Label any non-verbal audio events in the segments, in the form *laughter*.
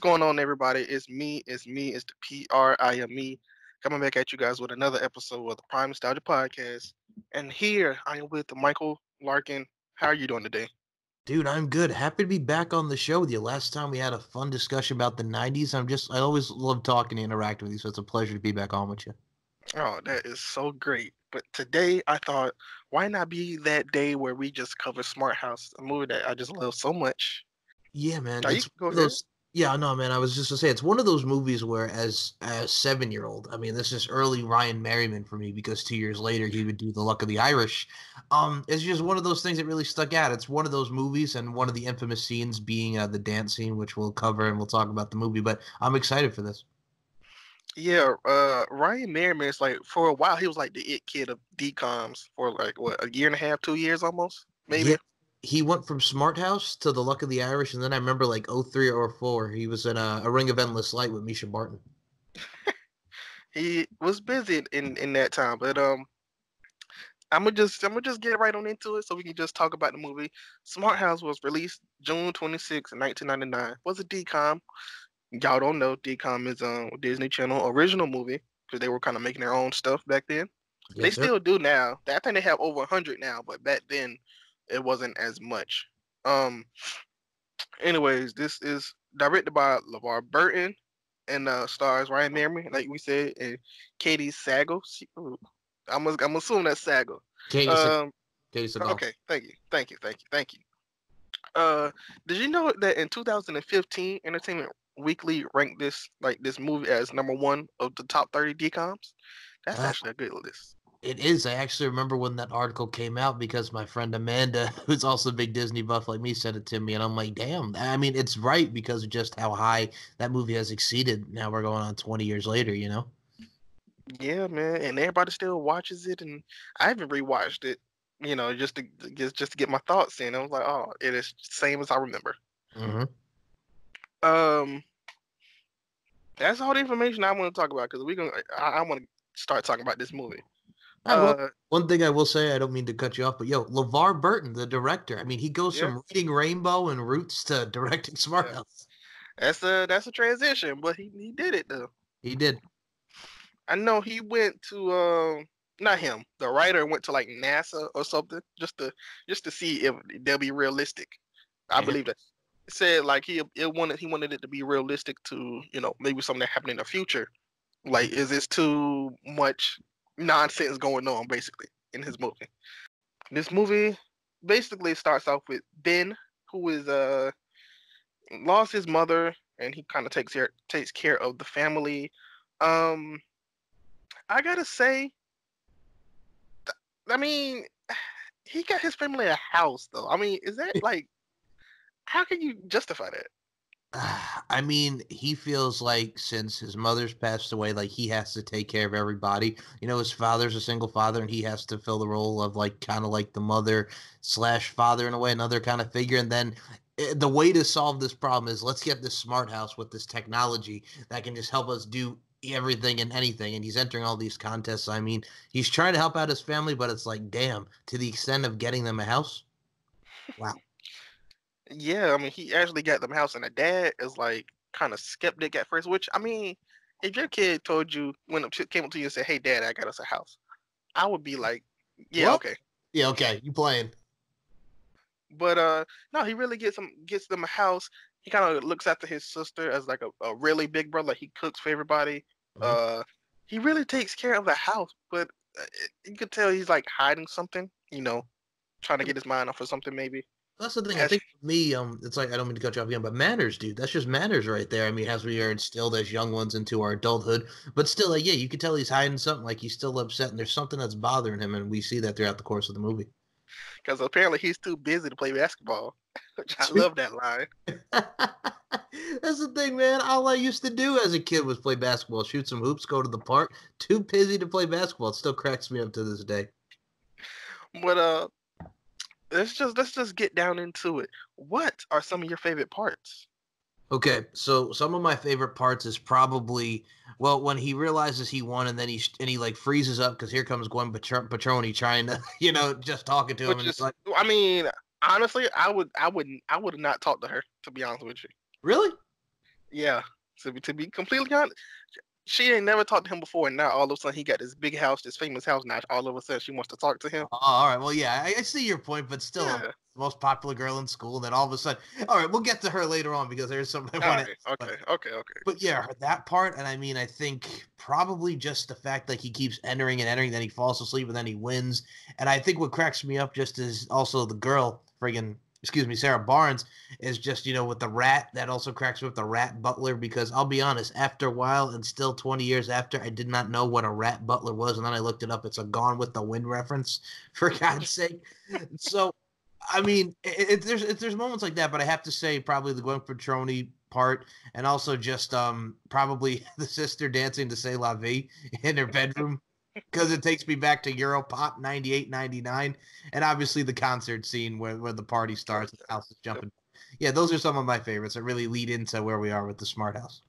going on, everybody? It's me. It's me. It's the P R I M E coming back at you guys with another episode of the Prime Nostalgia Podcast. And here I am with Michael Larkin. How are you doing today? Dude, I'm good. Happy to be back on the show with you. Last time we had a fun discussion about the 90s. I'm just, I always love talking and interacting with you, so it's a pleasure to be back on with you. Oh, that is so great. But today I thought, why not be that day where we just cover Smart House, a movie that I just love so much? Yeah, man. You- It's go one of those, yeah, no, man. I was just gonna say it's one of those movies where, as a seven year old, I mean, this is early Ryan Merriman for me because two years later he would do The Luck of the Irish. Um, it's just one of those things that really stuck out. It's one of those movies, and one of the infamous scenes being uh, the dance scene, which we'll cover and we'll talk about the movie. But I'm excited for this. Yeah, uh, Ryan Merriman is like for a while he was like the it kid of DComs for like what a year and a half, two years almost, maybe. Yeah, he went from Smart House to The Luck of the Irish, and then I remember like 03 or 04, he was in a, a Ring of Endless Light with Mischa Barton. *laughs* He was busy in in that time, but um, I'm gonna just I'm gonna just get right on into it so we can just talk about the movie. Smart House was released June 26, 1999. Was a DCOM. Y'all don't know DCOM is um Disney Channel original movie because they were kind of making their own stuff back then. they sir. still do now. I think they have over 100 now, but back then it wasn't as much. Um. Anyways, this is directed by LeVar Burton and uh, stars Ryan Merriman, like we said, and Katey Sagal. She- ooh, I'm I'm assuming that's Sagal. Katie, Um, Katey Sagal. okay, thank you, thank you, thank you, thank you. Uh, did you know that in 2015, Entertainment Weekly ranked this like this movie as number one of the top 30 DComs? That's Wow. actually a good list. It is. I actually remember when that article came out because my friend Amanda, *laughs* who's also a big Disney buff like me, sent it to me, and I'm like, damn. I mean, it's right because of just how high that movie has exceeded. Now we're going on 20 years later, you know? Yeah, man, and everybody still watches it, and I haven't rewatched it, you know, just to get just to get my thoughts in. I was like, oh, it is same as I remember. Mm-hmm. Um, that's all the information I want to talk about because we're gonna. I, I want to start talking about this movie. Uh, one thing I will say, I don't mean to cut you off, but yo, LeVar Burton, the director, I mean, he goes Yeah. from reading Rainbow and Roots to *laughs* directing Smart Yeah. House. that's a that's a transition, but he he did it though. He did. I know he went to um not him, the writer went to like NASA or something just to just to see if they'll be realistic. I Yeah. believe that. It said like he it wanted he wanted it to be realistic to you know maybe something that happened in the future. Like is this too much nonsense going on basically in his movie? This movie basically starts off with Ben, who is uh lost his mother and he kind of takes care takes care of the family. Um I gotta say, th- I mean, *sighs* he got his family a house though. I mean, is that *laughs* like, how can you justify that? *sighs* I mean, he feels like since his mother's passed away, like he has to take care of everybody. You know, his father's a single father, and he has to fill the role of like kind of like the mother slash father in a way, another kind of figure. And then eh, the way to solve this problem is let's get this smart house with this technology that can just help us do everything and anything. And he's entering all these contests. I mean, he's trying to help out his family, but it's like, damn, to the extent of getting them a house. Wow. Yeah, I mean, he actually got them house, and the dad is like kind of skeptic at first. Which I mean, if your kid told you when it came up to you and said, "Hey, dad, I got us a house," I would be like, "Yeah, What? okay." Yeah, okay, you playing. But uh, no, he really gets them gets them a house. He kind of looks after his sister as like a, a really big brother. He cooks for everybody. Mhm. Uh, he really takes care of the house, but uh, you could tell he's like hiding something. You know, trying to get his mind off of something maybe. That's the thing. I think for me, um, it's like I don't mean to cut you off again, but manners, dude. That's just manners right there. I mean, as we are instilled as young ones into our adulthood, but still, like, yeah, you could tell he's hiding something. Like he's still upset, and there's something that's bothering him, and we see that throughout the course of the movie. Because apparently he's too busy to play basketball. *laughs* Which I love that line. *laughs* that's the thing, man. All I used to do as a kid was play basketball, shoot some hoops, go to the park. Too busy to play basketball. It still cracks me up to this day. But uh, let's just let's just get down into it. What are some of your favorite parts? Okay, so some of my favorite parts is probably well when he realizes he won and then he and he like freezes up because here comes Gwen Patr- Patroni trying to *laughs* you know just talking to him Which and it's is, like I mean, honestly, I would I wouldn't I would not talk to her to be honest with you. really Yeah. To be to be completely honest, she ain't never talked to him before, and now all of a sudden he got this big house, this famous house. Now all of a sudden she wants to talk to him. Oh, all right. Well, yeah, I, I see your point, but still, Yeah. the most popular girl in school. And then all of a sudden, all right, we'll get to her later on because there's something I want right, to. okay, okay, okay. But yeah, that part, and I mean, I think probably just the fact that he keeps entering and entering, then he falls asleep and then he wins. And I think what cracks me up just is also the girl, friggin', excuse me, Sarah Barnes, is just you know with the rat. That also cracks me up the Rhett Butler because I'll be honest, after a while and still 20 years after, I did not know what a Rhett Butler was, and then I looked it up. It's a Gone with the Wind reference, *laughs* for God's *laughs* sake. So. I mean, it, it, there's it, there's moments like that, but I have to say probably the Gwen Patroni part, and also just um probably *laughs* the sister dancing to "C'est La Vie" in her bedroom because it takes me back to Europop 98, 99, and obviously the concert scene where where the party starts and the house is jumping. Yeah, those are some of my favorites that really lead into where we are with the Smart House.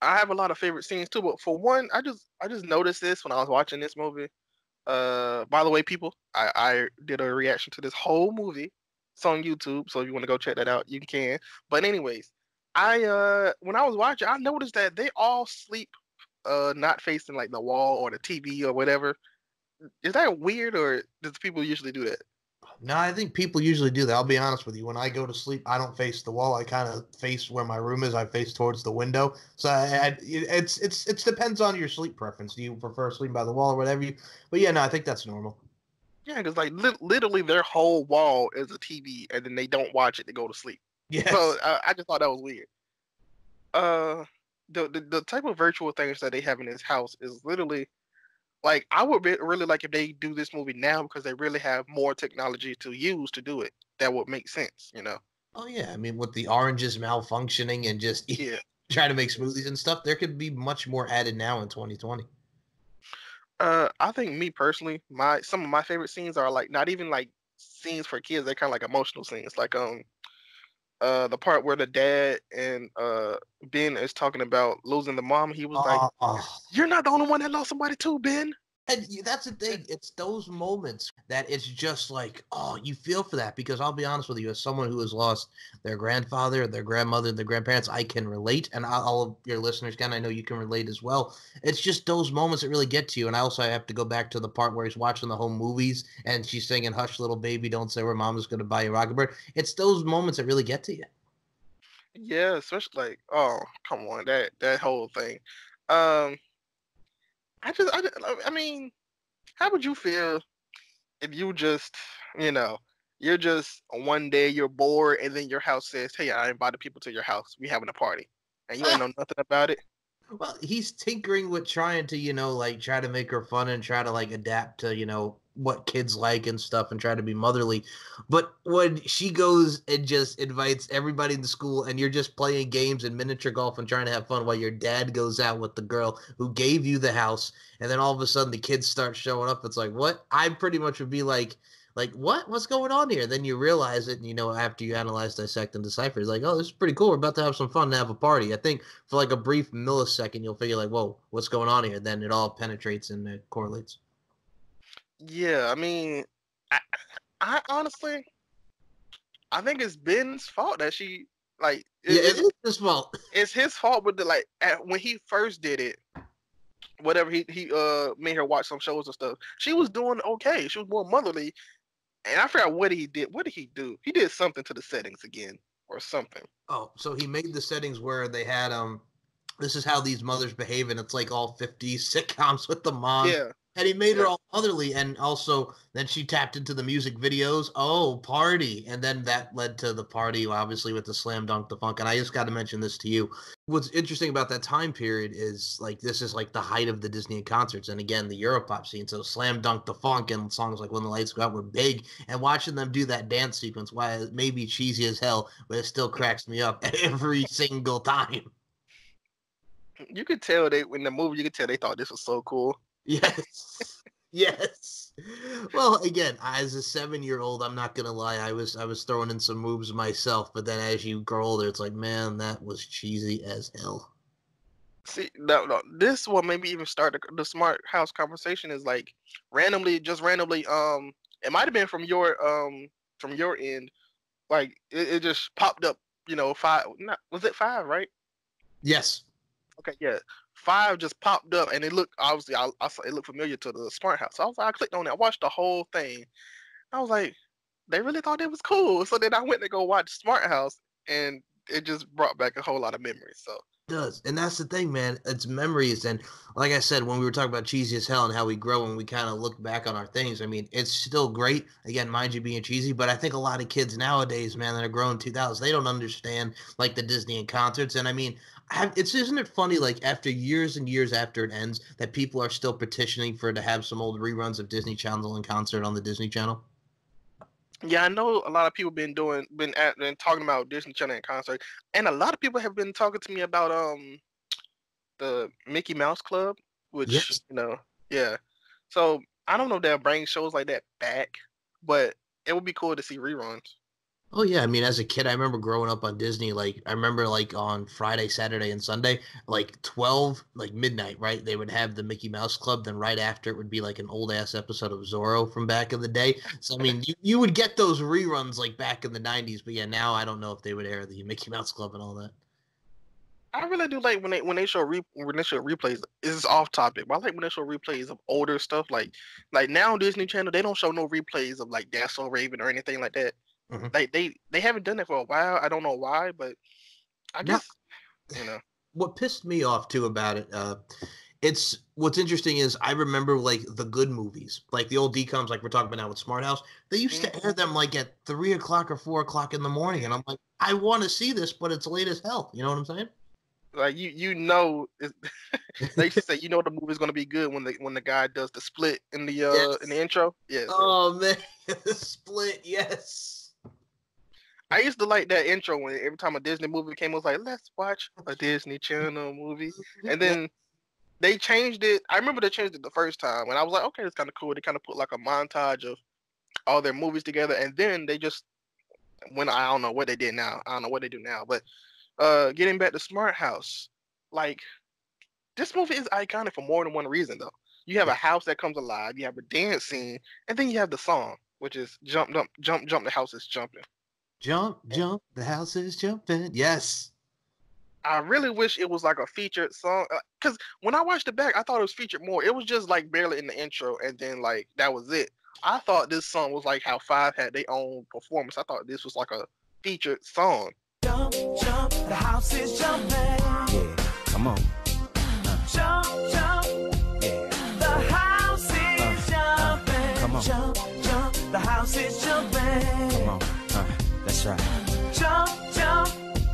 I have a lot of favorite scenes too, but for one, I just I just noticed this when I was watching this movie. Uh, by the way, people, I, I did a reaction to this whole movie. It's on YouTube, so if you want to go check that out, you can. But anyways, I uh when I was watching, I noticed that they all sleep uh not facing like the wall or the TV or whatever. Is that weird or does people usually do that? No, I think people usually do that. I'll be honest with you. When I go to sleep, I don't face the wall. I kind of face where my room is. I face towards the window. So I, I, it's it's it depends on your sleep preference. Do you prefer sleeping by the wall or whatever you? But yeah, no, I think that's normal. Yeah, because like li- literally their whole wall is a TV, and then they don't watch it to go to sleep. Yeah. So I, I just thought that was weird. Uh, the, the the type of virtual things that they have in this house is literally like I would re- really like if they do this movie now because they really have more technology to use to do it. That would make sense, you know. Oh yeah, I mean with the oranges malfunctioning and just *laughs* Yeah. trying to make smoothies and stuff, there could be much more added now in 2020. Uh, I think me personally, my some of my favorite scenes are like not even like scenes for kids. They're kind of like emotional scenes. Like um, uh, the part where the dad and uh Ben is talking about losing the mom. He was like, Oh, "You're not the only one that lost somebody too, Ben." And that's the thing. It's those moments that it's just like, oh, you feel for that because I'll be honest with you, as someone who has lost their grandfather, their grandmother, their grandparents, I can relate, and all- of your listeners can. I know you can relate as well. It's just those moments that really get to you. And I also have to go back to the part where he's watching the home movies and she's singing "Hush, Little Baby, Don't Say Where Mama's Going to Buy You a Rocket Bird." It's those moments that really get to you. Yeah, especially like, oh, come on, that that whole thing. Um, I just, I, I mean, how would you feel if you just, you know, you're just one day you're bored and then your house says, "Hey, I invited people to your house. We having a party," and you ain't know nothing about it. Well, he's tinkering with trying to, you know, like try to make her fun and try to like adapt to, you know, what kids like and stuff and try to be motherly. But when she goes and just invites everybody in the school and you're just playing games and miniature golf and trying to have fun while your dad goes out with the girl who gave you the house and then all of a sudden the kids start showing up, it's like, what? I pretty much would be like, like what? What's going on here? Then you realize it and you know after you analyze dissect and decipher it's like oh this is pretty cool. We're about to have some fun and have a party. I think for like a brief millisecond you'll figure like whoa what's going on here? Then it all penetrates and it correlates Yeah, I mean, I, I honestly, I think it's Ben's fault that she like. it- yeah it's- it is his fault. *laughs* it's his fault with the like at, when he first did it whatever he he uh made her watch some shows and stuff she was doing okay. She was more motherly. And i forgot what he did what did he do? He did something to the settings again or something. Oh so he made the settings where they had um this is how these mothers behave and it's like all 50s sitcoms *laughs* with the mom. Yeah and he made her all motherly and also then she tapped into the music videos. Oh party. And then that led to the party obviously with the slam dunk the funk. And i just got to mention this to you. What's interesting about that time period is like this is like the height of the disney concerts and again the europop scene. So slam dunk the funk and songs like when the lights go out were big. And watching them do that dance sequence why it may be cheesy as hell but it still cracks me up *laughs* every single time. You could tell they in the movie you could tell they thought this was so cool Yes. *laughs* yes. Well, again, as a seven-year-old, I'm not gonna lie, I was I was throwing in some moves myself, but then as you grow older, it's like, man, that was cheesy as hell. see no, no this will maybe even start the, the smart house conversation is like randomly just randomly um it might have been from your um from your end like it, it just popped up you know five not was it five right Yes. Okay, yeah. Five just popped up, and it looked obviously I, I saw it looked familiar to the Smart House. So I was like, I clicked on it, I watched the whole thing. I was like, they really thought it was cool. So then I went to go watch Smart House, and it just brought back a whole lot of memories. So does. And that's the thing, man. It's memories. And like I said, when we were talking about cheesy as hell and how we grow and we kind of look back on our things, I mean, it's still great. Again, mind you being cheesy, but I think a lot of kids nowadays, man, that are growing 2000s, they don't understand like the Disney and concerts. And I mean, have, it's isn't it funny like after years and years after it ends that people are still petitioning for to have some old reruns of Disney Channel and concert on the Disney Channel? Yeah, I know a lot of people been doing been at been talking about Disney Channel and concert, and a lot of people have been talking to me about um the Mickey Mouse Club, which Yes. you know, yeah. So I don't know if they'll bring shows like that back, but it would be cool to see reruns. Oh yeah, I mean, as a kid, I remember growing up on Disney. Like, I remember like on Friday, Saturday, and Sunday, like twelve, like midnight, right? They would have the Mickey Mouse Club. Then right after it would be like an old ass episode of Zorro from back in the day. So I *laughs* mean, you, you would get those reruns like back in the '90s. But yeah, now I don't know if they would air the Mickey Mouse Club and all that. I really do like when they when they show re, when they show replays. This is off topic, but I like when they show replays of older stuff. Like like now Disney Channel, they don't show no replays of like So Raven or anything like that. Mhm. Like they they haven't done that for a while. I don't know why, but I guess you know. *sighs* what pissed me off too about it uh it's what's interesting is i remember like the good movies like the old decoms like we're talking about now with smart house they used to air them like at three o'clock or four o'clock in the morning and i'm like i want to see this but it's late as hell you know what i'm saying like you you know *laughs* they used to say you know the movie's gonna be good when the when the guy does the split in the uh in the intro. Yes. oh man *laughs* the split yes I used to like that intro when every time a Disney movie came, I was like, let's watch a Disney Channel movie. And then they changed it. I remember they changed it the first time, and I was like, okay, it's kind of cool. They kind of put like a montage of all their movies together, and then they just when I don't know what they did now. I don't know what they do now, but uh getting back to Smart House, like this movie is iconic for more than one reason though. You have a house that comes alive, you have a dance scene, and then you have the song, which is jump jump jump jump the house is jumping. Jump jump the house is jumping yes I really wish it was like a featured song. Uh, because when I watched it back, I thought it was featured more. It was just like barely in the intro, and then like that was it. I thought this song was like how Five had their own performance. I thought this was like a featured song. Jump, jump, the house is jumping. Yeah, come on. Jump, jump, Yeah, the house is uh, uh, jumping. come on. Jump, jump, the house is jumping. come on. Uh, that's right. Jump, jump,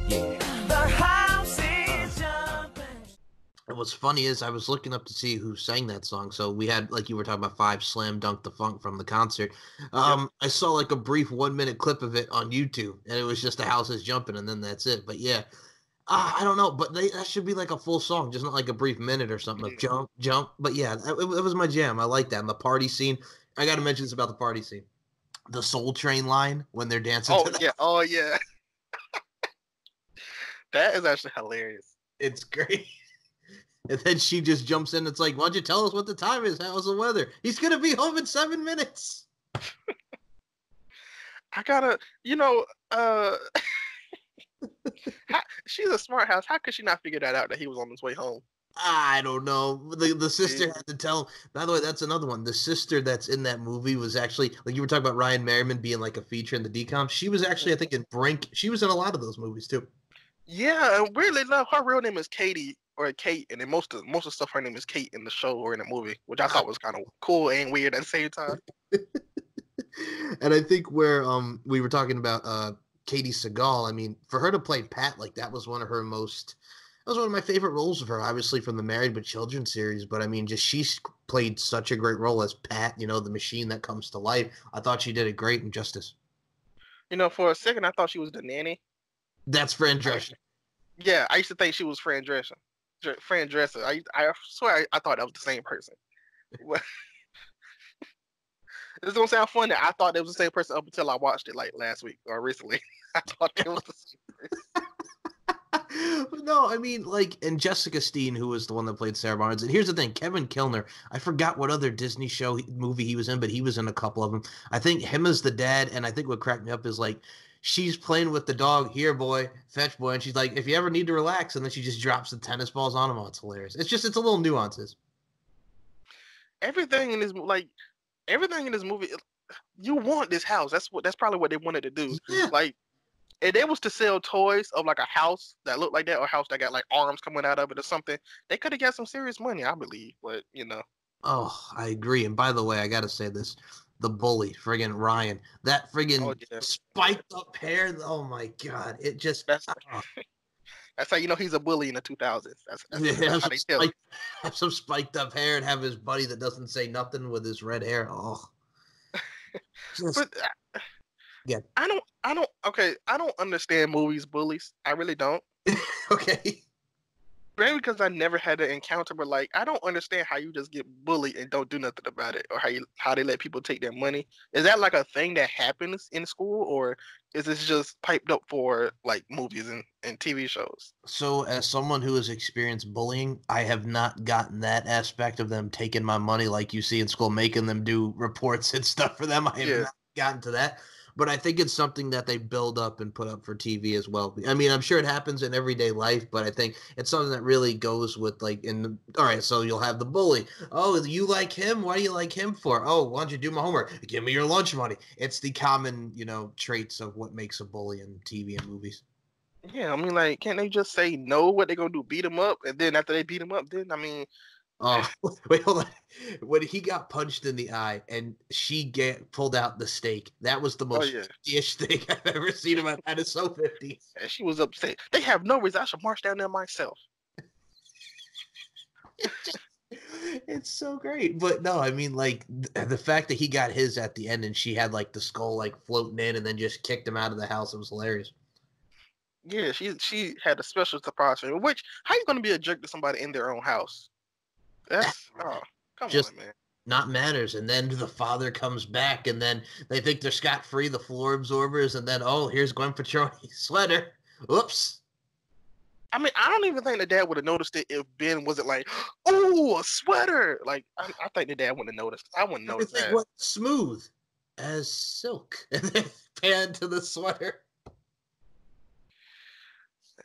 Yeah. the house is jumping. And what's funny is I was looking up to see who sang that song. So we had, like you were talking about, Five Slam Dunk the Funk from the concert. Um, I saw like a brief one minute clip of it on YouTube, and it was just the house is jumping, and then that's it. But yeah, uh, I don't know, but they, that should be like a full song, just not like a brief minute or something of jump, jump. But yeah, it, it was my jam. I like that. And the party scene, I got to mention this about the party scene. The Soul Train line when they're dancing. Oh yeah, oh yeah. *laughs* that is actually hilarious. it's great. *laughs* And then she just jumps in. It's like, why don't you tell us what the time is? How's the weather? He's gonna be home in seven minutes. *laughs* I gotta, you know, uh, how, she's a smart house. How could she not figure that out that he was on his way home? I don't know. The the sister Yeah. had to tell. By the way, that's another one. The sister that's in that movie was actually like you were talking about Ryan Merriman being like a feature in the decom. She was actually, I think, in Brink. She was in a lot of those movies too. Yeah, and weirdly enough, her real name is Katie or Kate, and in most of most of the stuff her name is Kate in the show or in the movie, which I thought was kind of cool and weird at the same time. *laughs* and I think where um we were talking about uh Katie Seagal, I mean, for her to play Pat, like that was one of her most that was one of my favorite roles of her, obviously from the Married with Children series. But I mean, just she played such a great role as Pat, you know, the machine that comes to life. I thought she did it great in Justice. You know, for a second I thought she was the nanny. That's Fran Drescher. Yeah, I used to think she was Fran Drescher. Dr- Fran Dresser. I I swear I, I thought that was the same person. *laughs* This don't sound funny. I thought it was the same person up until I watched it like last week or recently. *laughs* I thought it was the same person. *laughs* no, I mean, like, and Jessica Steen, who was the one that played Sarah Barnes. And here's the thing Kevin Kilner, I forgot what other Disney show movie he was in, but he was in a couple of them. I think him as the dad, and I think what cracked me up is like, she's playing with the dog. Here, boy, fetch boy, and she's like, if you ever need to relax, and then she just drops the tennis balls on him. Oh, it's hilarious. It's just it's a little nuances. Everything in this like everything in this movie, you want this house. That's what that's probably what they wanted to do. Yeah. Like, if they was to sell toys of like a house that looked like that, or a house that got like arms coming out of it or something, they could have got some serious money, I believe. But you know, Oh, I agree. And by the way, I gotta say this: the bully, friggin' Ryan, that friggin' Oh, yeah. spiked up hair. Oh my god, it just That's- oh, *laughs* that's how you know he's a bully in the 2000s. That's, that's, yeah, that's have, how some they tell. spiked, have some spiked up hair and have his buddy that doesn't say nothing with his red hair. Oh, *laughs* Just- But uh, Yeah. I don't, I don't. Okay, I don't understand movies bullies. I really don't. *laughs* okay. Maybe because I never had an encounter, but like I don't understand how you just get bullied and don't do nothing about it, or how you how they let people take their money. Is that like a thing that happens in school, or is this just piped up for like movies and, and TV shows? So, as someone who has experienced bullying, I have not gotten that aspect of them taking my money like you see in school, making them do reports and *laughs* stuff for them. I have Yeah. not gotten to that. But I think it's something that they build up and put up for TV as well. I mean, I'm sure it happens in everyday life, but I think it's something that really goes with like in the all right, so you'll have the bully. Oh, you like him? Why do you like him for? Oh, why don't you do my homework? Give me your lunch money. It's the common, you know, traits of what makes a bully in TV and movies. Yeah, I mean, like, can't they just say no? What they gonna do? Beat him up, and then after they beat him up, then I mean, Oh, *laughs* wait, hold on. When he got punched in the eye and she get pulled out the steak, that was the oh most yeah, *laughs* thing I've ever seen in my *laughs* life. It's so 50s. and she was upset. They have no reason. I should march down there myself. It's so great. But no, I mean, like, th- the fact that he got his at the end and she had, like, the skull, like, floating in and then just kicked him out of the house, it was hilarious. Yeah, she she had a special surprise for him. Which how you gonna be a jerk to somebody in their own house? That's oh come Just- on, man. Not matters. And then the father comes back and then they think they're scot free, the floor absorbers. And then, oh, here's Gwen Patroni's *laughs* sweater. Oops. I mean, I don't even think the dad would have noticed it if Ben wasn't like, *gasps* "Oh, a sweater." Like, I, I think the dad wouldn't have noticed. I wouldn't notice Everything that. was smooth as silk. *laughs* And then pan to the sweater.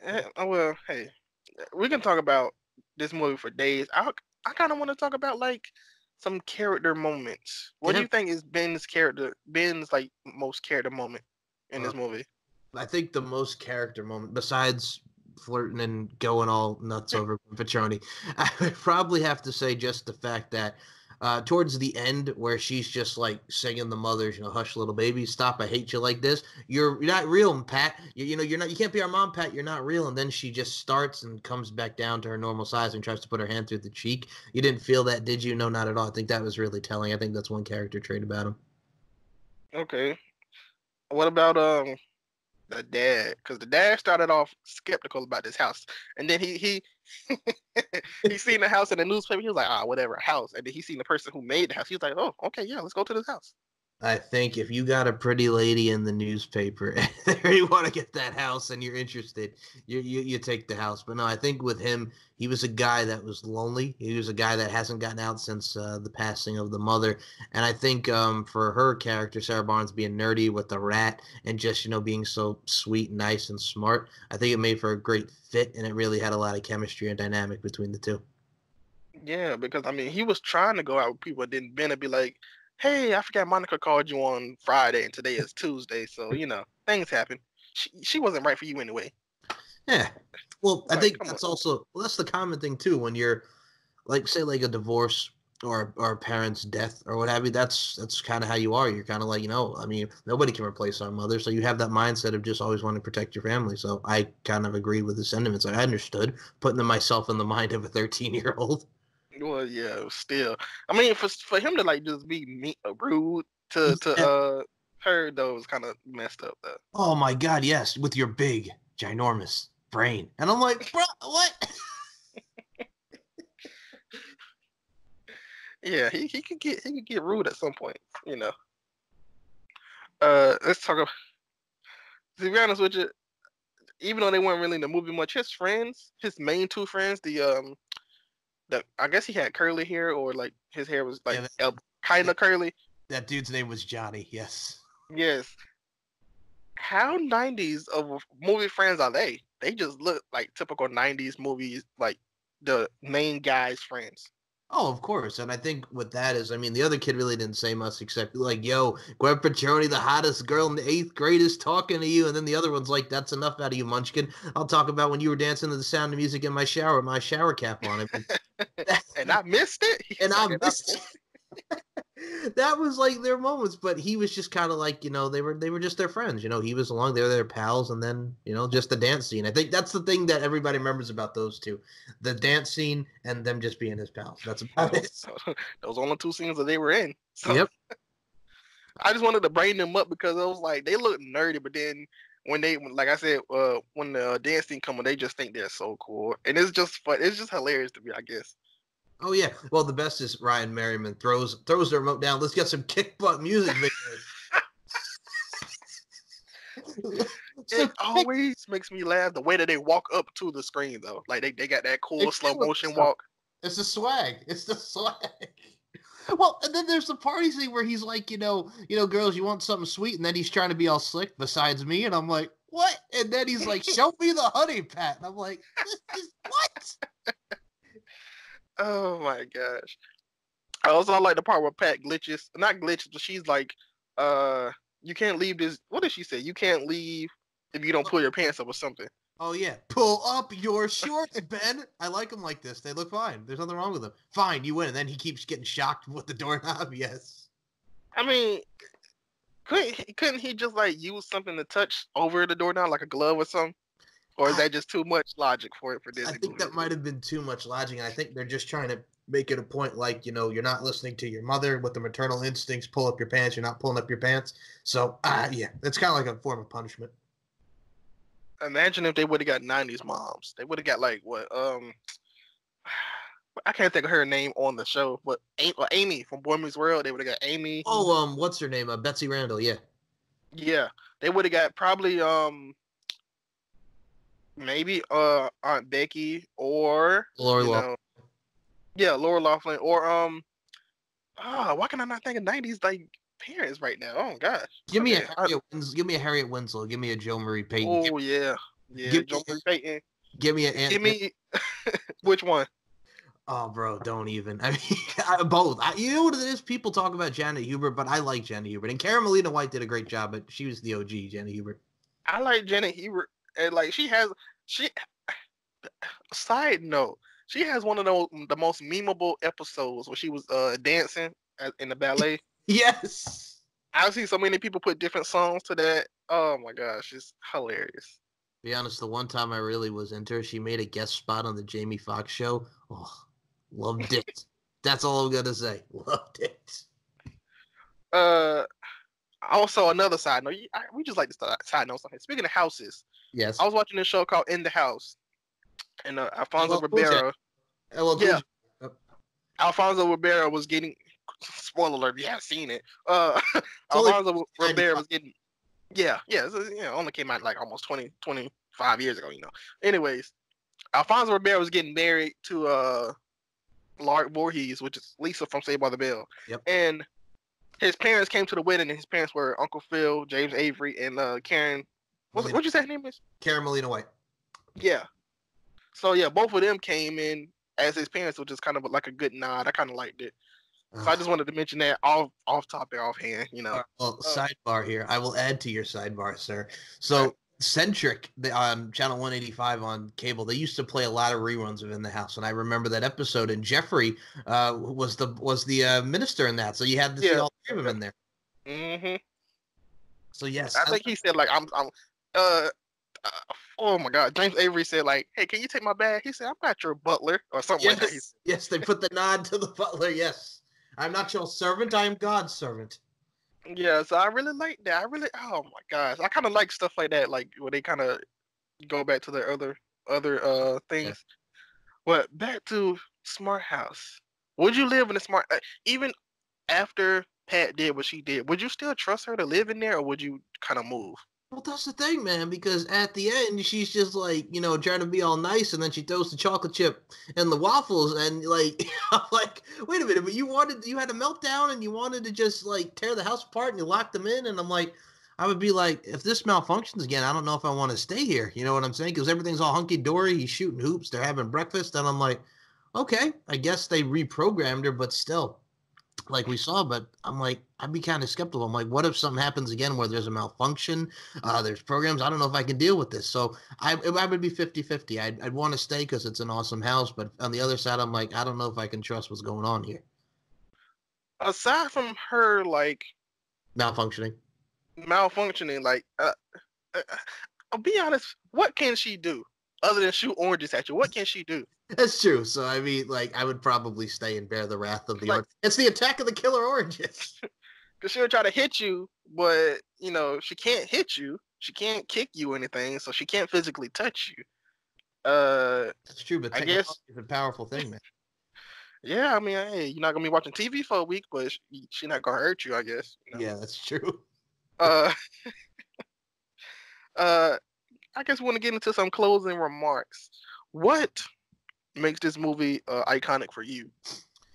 Eh, oh, well, hey, we can talk about this movie for days. I I kind of want to talk about like some character moments. What do you think is Ben's character? Ben's like most character moment in this Uh, movie? I think the most character moment, besides flirting and going all nuts over Patroni, *laughs* I would probably have to say just the fact that uh, towards the end, where she's just like singing the mothers, you know, hush little baby, stop, I hate you like this. You're, you're not real, Pat. You, you know, you're not. You can't be our mom, Pat. You're not real. And then she just starts and comes back down to her normal size and tries to put her hand through the cheek. You didn't feel that, did you? No, not at all. I think that was really telling. I think that's one character trait about him. Okay. What about um the dad? Because the dad started off skeptical about this house, and then he he *laughs* he seen the house in the newspaper. He was like, ah, whatever, house. And then he seen the person who made the house. He was like, oh, okay, yeah, let's go to this house. I think if you got a pretty lady in the newspaper *laughs* and you want to get that house and you're interested, you, you you take the house. But no, I think with him, he was a guy that was lonely. He was a guy that hasn't gotten out since uh, the passing of the mother. And I think um, for her character, Sarah Barnes being nerdy with the rat and just you know being so sweet, nice, and smart, I think it made for a great fit, and it really had a lot of chemistry and dynamic between the two. Yeah, because I mean, he was trying to go out with people, and then Ben would be like, "Hey, I forgot Monica called you on Friday, and today is Tuesday, so you know things happen. She she wasn't right for you anyway." Yeah. Well, I Like, think that's on. also well, that's the common thing too. When you're like say like a divorce or or a parent's death or what have you, that's that's kind of how you are. You're kind of like, you know, I mean, nobody can replace our mother. So you have that mindset of just always wanting to protect your family. So I kind of agree with the sentiments. I understood putting them myself in the mind of a 13 year old. Well, yeah, still, I mean, for for him to like just be me, uh, rude to to uh her though was kind of messed up though. Oh my God, yes, with your big, ginormous brain. And I'm like, bro, what? *laughs* Yeah, he, he could get he could get rude at some point, you know. Uh, let's talk about. To be honest with you, even though they weren't really in the movie much, his friends, his main two friends, the um, the I guess he had curly hair or like his hair was like Yeah, kind of curly. that dude's name was Johnny. Yes. Yes. how 90s of movie friends are they? They just look like typical 90s movies, like the main guy's friends. Oh, of course. And I think what that is, I mean, the other kid really didn't say much except like, "Yo, Gwen Patroni, the hottest girl in the eighth grade, is talking to you." And then the other one's like, "That's enough out of you, Munchkin. I'll talk about when you were dancing to the sound of music in my shower, my shower cap on." I mean, *laughs* and I missed it. *laughs* He's *laughs* and I missed it. That was like their moments, but he was just kind of like you know they were they were just their friends. You know, he was along, they were their pals, and then you know just the dance scene. I think that's the thing that everybody remembers about those two, the dance scene and them just being his pals. That's about it. *laughs* Those only two scenes that they were in. *laughs* So Yep. I just wanted to bring them up because I was like they look nerdy, but then when they, like I said, uh, when the dance scene come on, they just think they're so cool, and it's just fun. It's just hilarious to me, I guess. Oh yeah. Well, the best is Ryan Merriman throws throws the remote down. Let's get some kick butt music videos. *laughs* *laughs* It always makes me laugh the way that they walk up to the screen, though. Like they, they got that cool It's slow motion walk. It's the swag. It's the swag. *laughs* Well, and then there's the party scene where he's like, you know, you know, girls, you want something sweet, and then he's trying to be all slick besides me, and I'm like, what? And then he's like, show me the honey pat, and I'm like, what? Oh my gosh. I also like the part where Pat glitches, not glitches, but she's like, uh, you can't leave this. What did she say? You can't leave if you don't pull your pants up or something. Oh yeah, pull up your shorts, Ben. I like them like this. They look fine. There's nothing wrong with them. Fine, you win. And then he keeps getting shocked with the doorknob. *laughs* Yes. I mean, couldn't he, couldn't he just like use something to touch over the doorknob, like a glove or something? Or is that just too much logic for it for Disney? I think that might have been too much logic, and I think they're just trying to make it a point like, you know, you're not listening to your mother with the maternal instincts, pull up your pants, you're not pulling up your pants. So, uh, yeah, it's kind of like a form of punishment. Imagine if they would have got '90s moms. They would have got like what? Um, *sighs* I can't think of her name on the show, but uh, Amy from Boy Meets World. They would have got Amy. Oh, um, what's her name? Uh, Betsy Randle, yeah. Yeah, they would have got probably um maybe uh Aunt Becky or Loughlin. know, yeah Laura Loughlin or um ah why can I not think of nineties like parents right now? Oh gosh, Give me a I- Harriet Wins- give me a Harriet Winslow, give me a Jo Marie Payton, give, oh yeah yeah give Joe me- Marie Payton. give me an Aunt Give me *laughs* which one? Oh, bro, don't even. *laughs* I mean, I, both. I, you know what it is? People talk about Janet Hubert, but I like Janet Hubert. And Karen Malina White did a great job, but she was the OG, Janet Hubert. I like Janet Hubert and like she has she. *sighs* Side note, she has one of those the most memeable episodes where she was uh dancing in the ballet. *laughs* Yes. I've seen so many people put different songs to that. Oh my gosh, it's hilarious. Be honest, the one time I really was into her, she made a guest spot on the Jamie Foxx show. Oh, loved it. *laughs* That's all I'm gonna say. Loved it. Uh, also another side note. I, we just like to start side notes on here. Speaking of houses, Yes. I was watching this show called In the House, and uh, Alfonso Well. Ribeiro. Well, yeah. yeah. Alfonso Ribeiro was getting. Spoiler alert! If you haven't seen it, uh, *laughs* Alfonso Ribeiro was getting. Yeah, yeah, so, you know, only came out like almost 20, 25 years ago. You know. Anyways, Alfonso Ribeiro was getting married to uh, Lark Voorhies, which is Lisa from Saved by the Bell. Yep. And his parents came to the wedding, and his parents were Uncle Phil, James Avery, and uh, Karen. What's, Malina. what'd you say her name is? Karen Malina White. Yeah. So yeah, both of them came in as his parents, which is kind of like a good nod. I kind of liked it. So I just wanted to mention that off off topic, offhand. You know. Uh, well, uh, sidebar here. I will add to your sidebar, sir. So Centric, the on channel 185 on cable, they used to play a lot of reruns of In the House, and I remember that episode. And Jeffrey uh, was the was the uh, minister in that, so you had to see Yeah. all three of them in there. hmm So yes, I think he said like I'm I'm uh, uh oh my god, James Avery said like, hey, can you take my bag? He said I'm not your butler or something like that. Yes, yes, they put the nod to the butler. Yes, I'm not your servant. I am God's servant. Yeah, so I really like that. I really, oh my gosh, I kind of like stuff like that, like where they kind of go back to their other other uh things. But back to Smart House. Would you live in a smart? uh, Even after Pat did what she did, would you still trust her to live in there, or would you kind of move? Well, that's the thing, man. Because at the end, she's just like, you know, trying to be all nice, and then she throws the chocolate chip and the waffles, and like, *laughs* I'm like, wait a minute, but you wanted, you had a meltdown, and you wanted to just like tear the house apart, and you locked them in, and I'm like, I would be like, if this malfunctions again, I don't know if I want to stay here. You know what I'm saying? Because everything's all hunky dory. He's shooting hoops. They're having breakfast, and I'm like, okay, I guess they reprogrammed her, but still, like we saw. But I'm like, I'd be kind of skeptical. I'm like, what if something happens again where there's a malfunction? Uh, there's programs. I don't know if I can deal with this. So I, I would be 50 50. I'd, I'd want to stay because it's an awesome house. But on the other side, I'm like, I don't know if I can trust what's going on here. Aside from her like Malfunctioning. malfunctioning, like uh, uh, I'll be honest, what can she do other than shoot oranges at you? What can she do? That's true. So I mean, like, I would probably stay and bear the wrath of the. Like- orange. It's the attack of the killer oranges. *laughs* Because she'll try to hit you, but you know she can't hit you. She can't kick you or anything, so she can't physically touch you. Uh, That's true, but I guess- is a powerful thing, man. *laughs* yeah, I mean, hey, you're not gonna be watching TV for a week, but she's she not gonna hurt you, I guess. you know? Yeah, that's true. Uh, *laughs* uh, I guess we want to get into some closing remarks. What makes this movie uh, iconic for you,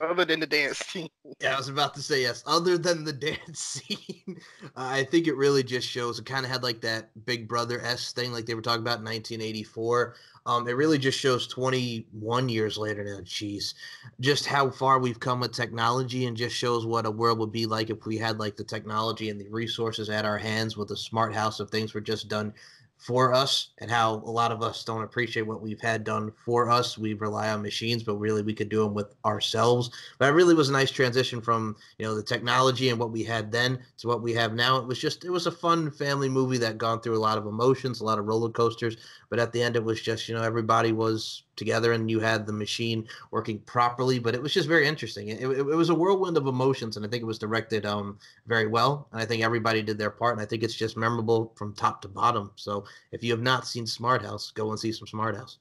other than the dance scene? Yeah, I was about to say yes. Other than the *laughs* dance scene, uh, I think it really just shows. It kind of had like that Big Brother s thing, like they were talking about in 1984. Um, it really just shows 21 years later now. Jeez, just how far we've come with technology, and just shows what a world would be like if we had like the technology and the resources at our hands with a smart house if things were just done for us and how a lot of us don't appreciate what we've had done for us. We rely on machines, but really we could do them with ourselves. But it really was a nice transition from you know the technology and what we had then to what we have now. It was just it was a fun family movie that gone through a lot of emotions, a lot of roller coasters. But at the end, it was just you know everybody was together and you had the machine working properly. But it was just very interesting. It, it, it was a whirlwind of emotions, and I think it was directed um very well. And I think everybody did their part, and I think it's just memorable from top to bottom. So if you have not seen Smart House, go and see some Smart House.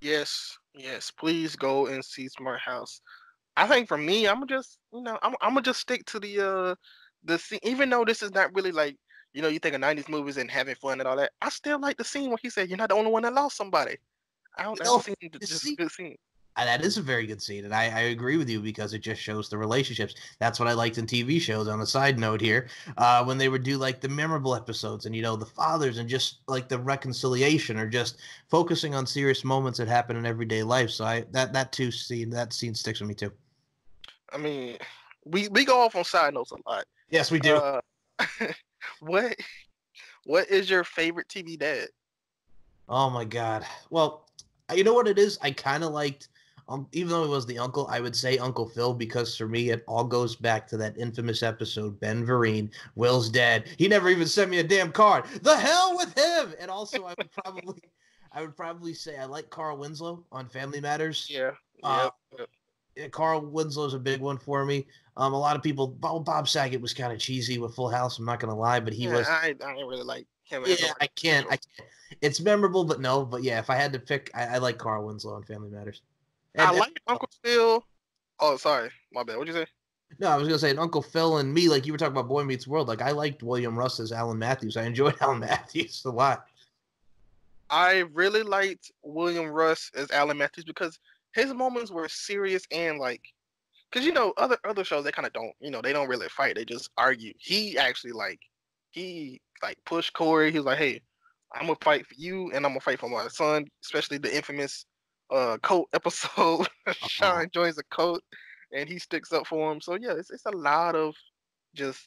Yes, yes. Please go and see Smart House. I think for me, I'm just you know I'm I'm gonna just stick to the uh the scene. Even though this is not really like you know you think of '90s movies and having fun and all that, I still like the scene where he said, "You're not the only one that lost somebody." I don't No, know. The a good scene. Uh, that is a very good scene, and I, I agree with you because it just shows the relationships. That's what I liked in TV shows. On a side note here, uh, when they would do like the memorable episodes, and you know the fathers, and just like the reconciliation, or just focusing on serious moments that happen in everyday life. So I that that too scene that scene sticks with me too. I mean, we we go off on side notes a lot. Yes, we do. Uh, *laughs* what what is your favorite TV dad? Oh my god. Well, you know what it is? I kind of liked, um, even though it was the uncle, I would say Uncle Phil because for me it all goes back to that infamous episode. Ben Vereen, Will's dad. He never even sent me a damn card. The hell with him. And also, I would probably, I would probably say I like Carl Winslow on Family Matters. Yeah, Uh, yeah. Yeah, Carl Winslow's a big one for me. Um, a lot of people, Bob, Bob Saget was kind of cheesy with Full House. I'm not gonna lie, but he yeah, was I I ain't really like a yeah, I can't. I can't. It's memorable, but no. But yeah, if I had to pick, I, I like Carl Winslow on Family Matters. And- I and- like Uncle Phil. Oh, sorry, my bad. What'd you say? no, I was gonna say, and Uncle Phil and me, like you were talking about Boy Meets World. Like I liked William Russ as Alan Matthews. I enjoyed *laughs* Alan Matthews a lot. I really liked William Russ as Alan Matthews because his moments were serious and like, because you know other other shows they kind of don't, you know, they don't really fight. They just argue. He actually like, he like pushed Cory. He was like, hey, I'm gonna fight for you and I'm gonna fight for my son, especially the infamous uh coat *laughs* episode. Sean joins the coat and he sticks up for him. So yeah, it's it's a lot of just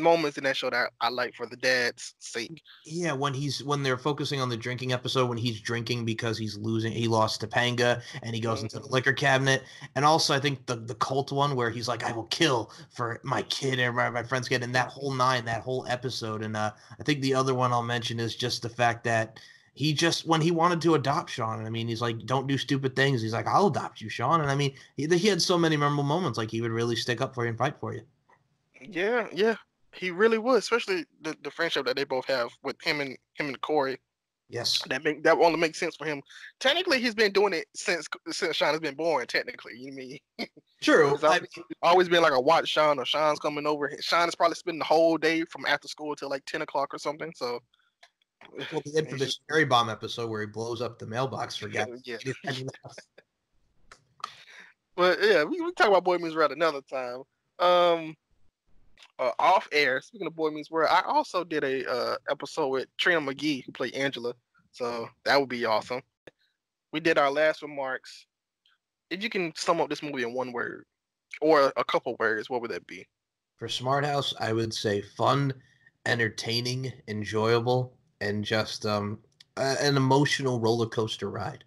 moments in that show that I like for the dad's sake. Yeah, when he's when they're focusing on the drinking episode, when he's drinking because he's losing, he lost to Panga, and he goes into the Mhm. liquor cabinet. And also, I think the the cult one where he's like, "I will kill for my kid and my, my friend's kid," and that whole nine, that whole episode. And uh, I think the other one I'll mention is just the fact that he just when he wanted to adopt Sean, I mean, he's like, "Don't do stupid things." He's like, "I'll adopt you, Sean." And I mean, he, he had so many memorable moments. Like he would really stick up for you and fight for you. Yeah, yeah, he really would, especially the, the friendship that they both have with him and him and Cory. Yes. That make that only makes sense for him. Technically, he's been doing it since since Sean has been born. Technically, you mean *laughs* True. It's always, always been like a watch Sean or Sean's coming over. Sean is probably spending the whole day from after school till like ten o'clock or something. So Well, the infamous *laughs* cherry bomb episode where he blows up the mailbox for yeah, yeah. *laughs* But yeah, we, we talk about Boy Meets Red another time. Um, uh, off air, speaking of Boy Meets World, I also did a uh, episode with Trina McGee, who played Angela. So that would be awesome. We did our last remarks. If you can sum up this movie in one word or a couple words, what would that be? For Smart House, I would say fun, entertaining, enjoyable, and just um an emotional roller coaster ride.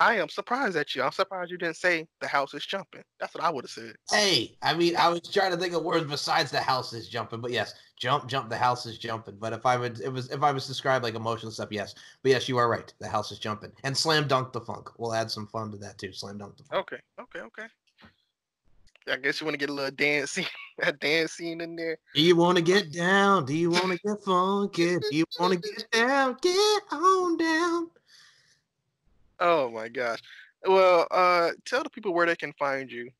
I am surprised at you. I'm surprised you didn't say the house is jumping. That's what I would have said. Hey, I mean, I was trying to think of words besides the house is jumping, but yes, jump, jump, the house is jumping. But if I would, it was if I was described like emotional stuff, yes. But yes, you are right. The house is jumping, and slam dunk the funk. We'll add some fun to that too. Slam dunk the funk. Okay, okay, okay. I guess you want to get a little dance scene, *laughs* a dance scene in there. Do you want to get down? Do you want to get funky? Do you want to get down? Get on down. Oh my gosh. Well, uh, tell the people where they can find you.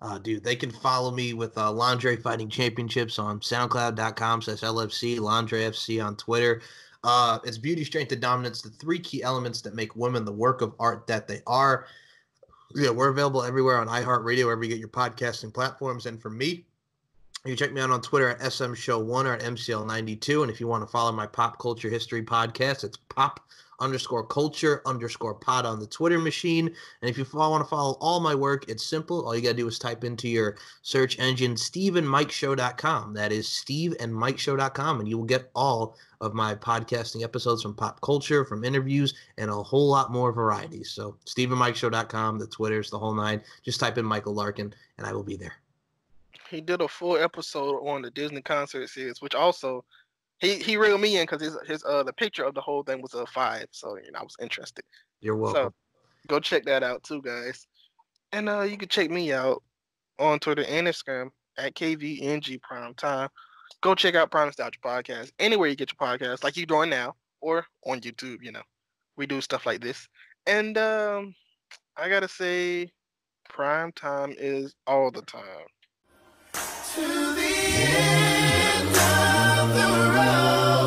Uh, dude, they can follow me with uh, Landre Fighting Championships on SoundCloud.com slash LFC, Landre FC on Twitter. Uh, it's beauty, strength, and dominance, the three key elements that make women the work of art that they are. Yeah, we're available everywhere on iHeartRadio, wherever you get your podcasting platforms. And for me, you check me out on Twitter at SM Show One or at MCL92. And if you want to follow my pop culture history podcast, it's pop underscore culture underscore pod on the Twitter machine. And if you want to follow all my work, it's simple. All you got to do is type into your search engine steveandmikeshow.com. That is steveandmikeshow.com. And you will get all of my podcasting episodes from pop culture, from interviews, and a whole lot more varieties. So steveandmikeshow.com, the Twitters, the whole nine. Just type in Michael Larkin and I will be there. He did a full episode on the Disney concert series, which also he he reeled me in because his his uh the picture of the whole thing was a five, so you know I was interested. You're welcome. So, Go check that out too, guys. And uh, you can check me out on Twitter and Instagram at KVNG Prime Time. Go check out Prime Nostalgia Podcast anywhere you get your podcasts, like you're doing now, or on YouTube. You know, we do stuff like this. And um, I gotta say, Prime Time is all the time. The road.